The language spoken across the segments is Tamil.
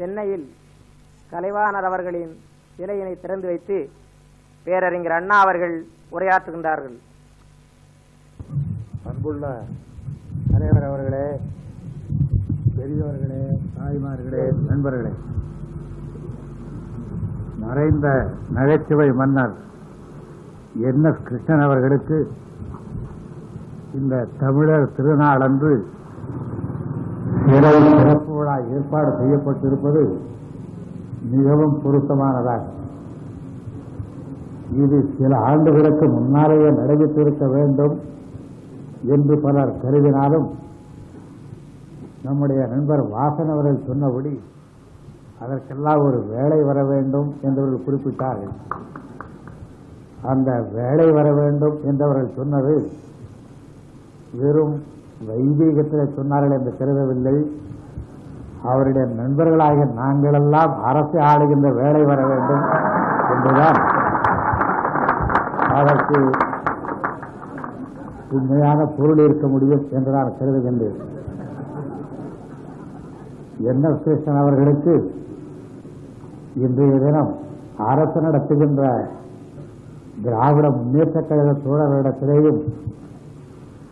சென்னையில் கலைவாணர் அவர்களின் சிலையினை திறந்து வைத்து பேரறிஞர் அண்ணா அவர்கள் உரையாற்றுகின்றார்கள். அன்புள்ள தலைவர் அவர்களே பெரியவர்களே தாய்மார்களே நண்பர்களே. மறைந்த நகைச்சுவை மன்னர் என் எஸ் கிருஷ்ணன் அவர்களுக்கு இந்த தமிழர் திருநாள் அன்று சிறப்பு விழா ஏற்பாடு செய்யப்பட்டிருப்பது மிகவும் பொருத்தமானதாக. இது சில ஆண்டுகளுக்கு முன்னாலேயே நடைபெற்றிருக்க வேண்டும் என்று பலர் கருதினாலும் நம்முடைய நண்பர் வாசன் அவர்கள் சொன்னபடி அதற்கெல்லாம் ஒரு வேலை வர வேண்டும் என்றவர்கள் குறிப்பிட்டார்கள். அந்த வேலை வர வேண்டும் என்றவர்கள் சொன்னது வெறும் வைதீகத்தில் சொன்னார்கள் என்று கருதவில்லை. அவருடைய நண்பர்களாகிய நாங்களெல்லாம் அரசு ஆளுகின்ற வேலை வர வேண்டும் என்றுதான். அதற்கு உண்மையான பொருள் இருக்க முடியும் என்று நான் கருதுகின்றேன். என் எஸ் அவர்களுக்கு? இன்றைய தினம் அரசு நடத்துகின்ற திராவிட முன்னேற்ற கழக சோழர்களிடத்திலேயும்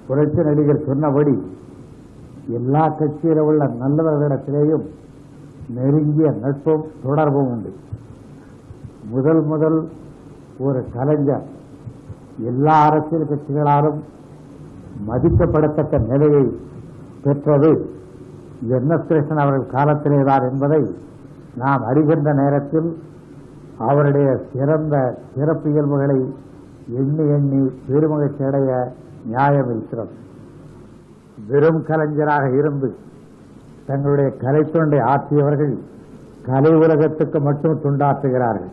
புரட்சி நடிகர் சொன்னபடி எல்லா கட்சியில் உள்ள நல்லவர்களிடத்திலேயும் நெருங்கிய நட்பும் தொடர்பும் உண்டு. முதல் முதல் ஒரு கலைஞர் எல்லா அரசியல் கட்சிகளாலும் மதிக்கப்படத்தக்க நிலையை பெற்றது என் எஸ் கிருஷ்ணன் அவர்கள் காலத்திலேதான் என்பதை நாம் அறிகின்ற நேரத்தில் அவருடைய சிறந்த சிறப்பு இயல்புகளை எண்ணி எண்ணி பெருமகிழ்ச்சி அடைய நியாயம் இருக்கிறது. வெறும் கலைஞராக இருந்து தங்களுடைய கலைத்தொண்டை ஆற்றியவர்கள் கலை உலகத்துக்கு மட்டும் துண்டாற்றுகிறார்கள்.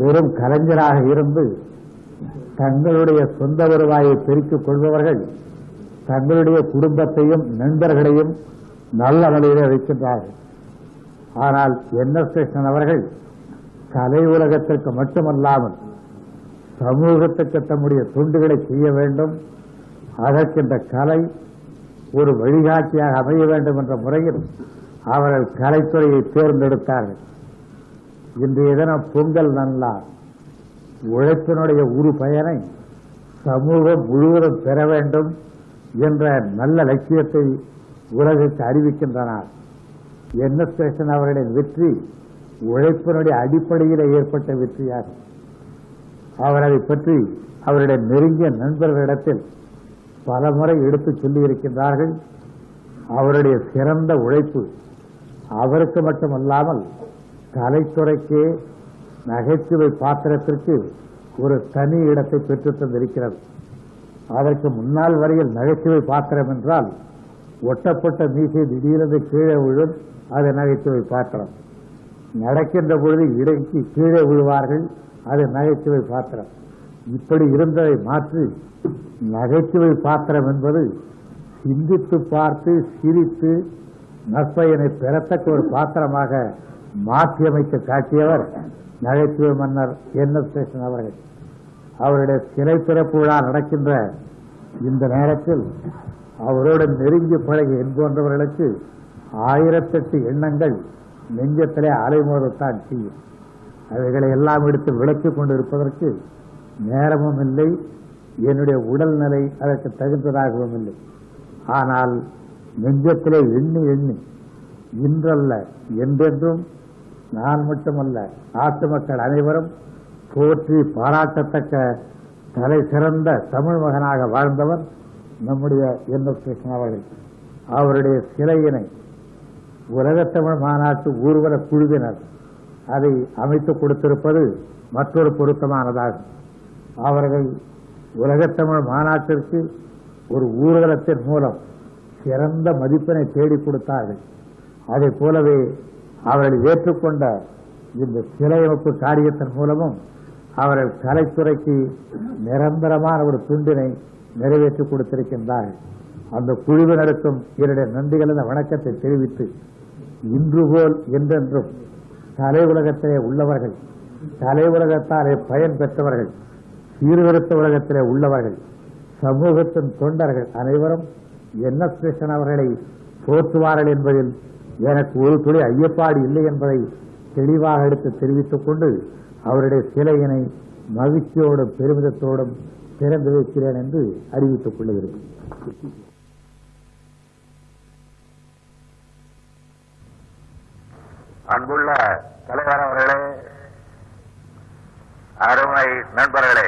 வெறும் கலைஞராக இருந்து தங்களுடைய சொந்த வருவாயை பெருக்கிக் கொள்பவர்கள் தங்களுடைய குடும்பத்தையும் நண்பர்களையும் நல்ல நிலையிலே வைக்கின்றார்கள். ஆனால் என் எஸ் கிருஷ்ணன் அவர்கள் கலை உலகத்திற்கு மட்டுமல்லாமல் சமூகத்துக்கு தம்முடைய தொண்டுகளை செய்ய வேண்டும் அதற்கு இந்த கலை ஒரு வழிகாட்டியாக அமைய வேண்டும் என்ற முறையில் அவர்கள் கலைத்துறையை தேர்ந்தெடுத்தார்கள். இன்றைய தினம் பொங்கல் நல்லா உழைப்பினுடைய உரு பயனை சமூகம் முழுவதும் பெற வேண்டும் என்ற நல்ல லட்சியத்தை உலகிற்கு அறிவிக்கின்றனர். என் எஸ் கிருஷ்ணன் அவர்களின் வெற்றி உழைப்பினுடைய அடிப்படையில் ஏற்பட்ட வெற்றியாகும். அவர் அதை பற்றி அவருடைய நெருங்கிய நண்பர்களிடத்தில் பல முறை எடுத்து சொல்லியிருக்கின்றார்கள். அவருடைய சிறந்த உழைப்பு அவருக்கு மட்டுமல்லாமல் கலைத்துறைக்கு நகைச்சுவை பாத்திரத்திற்கு ஒரு தனி இடத்தை பெற்றுத் தந்திருக்கிறது. அதற்கு முன்னால் வரையில் நகைச்சுவை பாத்திரம் என்றால் ஒட்டப்பட்ட மீசை திடீரென்று கீழே விழும் அது நகைச்சுவை பாத்திரம். நடக்கின்ற பொழுது இடைக்கு கீழே விழுவார்கள் அது நகைச்சுவை பாத்திரம். இப்படி இருந்ததை மாற்றி நகைச்சுவை பாத்திரம் என்பது சிந்தித்து பார்த்து சிரித்து நற்பயனை பெறத்தக்க ஒரு பாத்திரமாக மாற்றியமைத்து காட்டியவர் நகைச்சுவை மன்னர் என். எஸ். சேஷன் அவர்கள். அவருடைய சிலை திறப்பு விழா நடக்கின்ற இந்த நேரத்தில் அவரோடு நெருங்கி பழகி என்போன்றவர்களுக்கு ஆயிரத்தெட்டு எண்ணங்கள் நெஞ்சத்திலே அலைமோதத்தான் செய்யும். அவைகளை எல்லாம் எடுத்து விளக்கிக் கொண்டிருப்பதற்கு நேரமும் இல்லை என்னுடைய உடல்நிலை அதற்கு தகுந்ததாகவும் இல்லை ஆனால் நெஞ்சத்திலே எண்ணி எண்ணி இன்றல்ல என்றென்றும் நான் மட்டுமல்ல நாட்டு மக்கள் அனைவரும் போற்றி பாராட்டத்தக்க தலை சிறந்த தமிழ் மகனாக வாழ்ந்தவர் நம்முடைய என் எஸ் கிருஷ்ணன் அவர்கள். அவருடைய சிலையினை உலகத்தமிழ் மாநாட்டு ஊர்வல குழுவினர் அதை அமைத்து கொடுத்திருப்பது மற்றொரு பொருத்தமானதாகும். அவர்கள் உலகத்தமிழ் மாநாட்டிற்கு ஒரு ஊர்வலத்தின் மூலம் சிறந்த மதிப்பினை தேடி கொடுத்தார்கள். அதை போலவே அவர்கள் ஏற்றுக்கொண்ட இந்த சிலையமைப்பு காரியத்தின் மூலமும் அவர்கள் கலைத்துறைக்கு நிரந்தரமான ஒரு துண்டினை நிறைவேற்றி கொடுத்திருக்கின்றார்கள். அந்த குழுவினருக்கும் என்னுடைய நன்றிகளந்த வணக்கத்தை தெரிவித்து இன்று போல் என்றென்றும் கலை உலகத்திலே உள்ளவர்கள் கலை உலகத்தாலே பயன் பெற்றவர்கள் சீர்திருத்த உலகத்திலே உள்ளவர்கள் சமூகத்தின் தொண்டர்கள் அனைவரும் என்ன கிருஷ்ணன் அவர்களை போற்றுவார்கள் என்பதில் எனக்கு ஒரு துளி ஐயப்பாடு இல்லை என்பதை தெளிவாக எடுத்து தெரிவித்துக் கொண்டு அவருடைய சிலையினை மகிழ்ச்சியோடும் பெருமிதத்தோடும் திறந்து வைக்கிறேன் என்று அறிவித்துக் கொள்ளுகிறேன் அன்புள்ள தலைவர் அவர்களே அருமை நண்பர்களே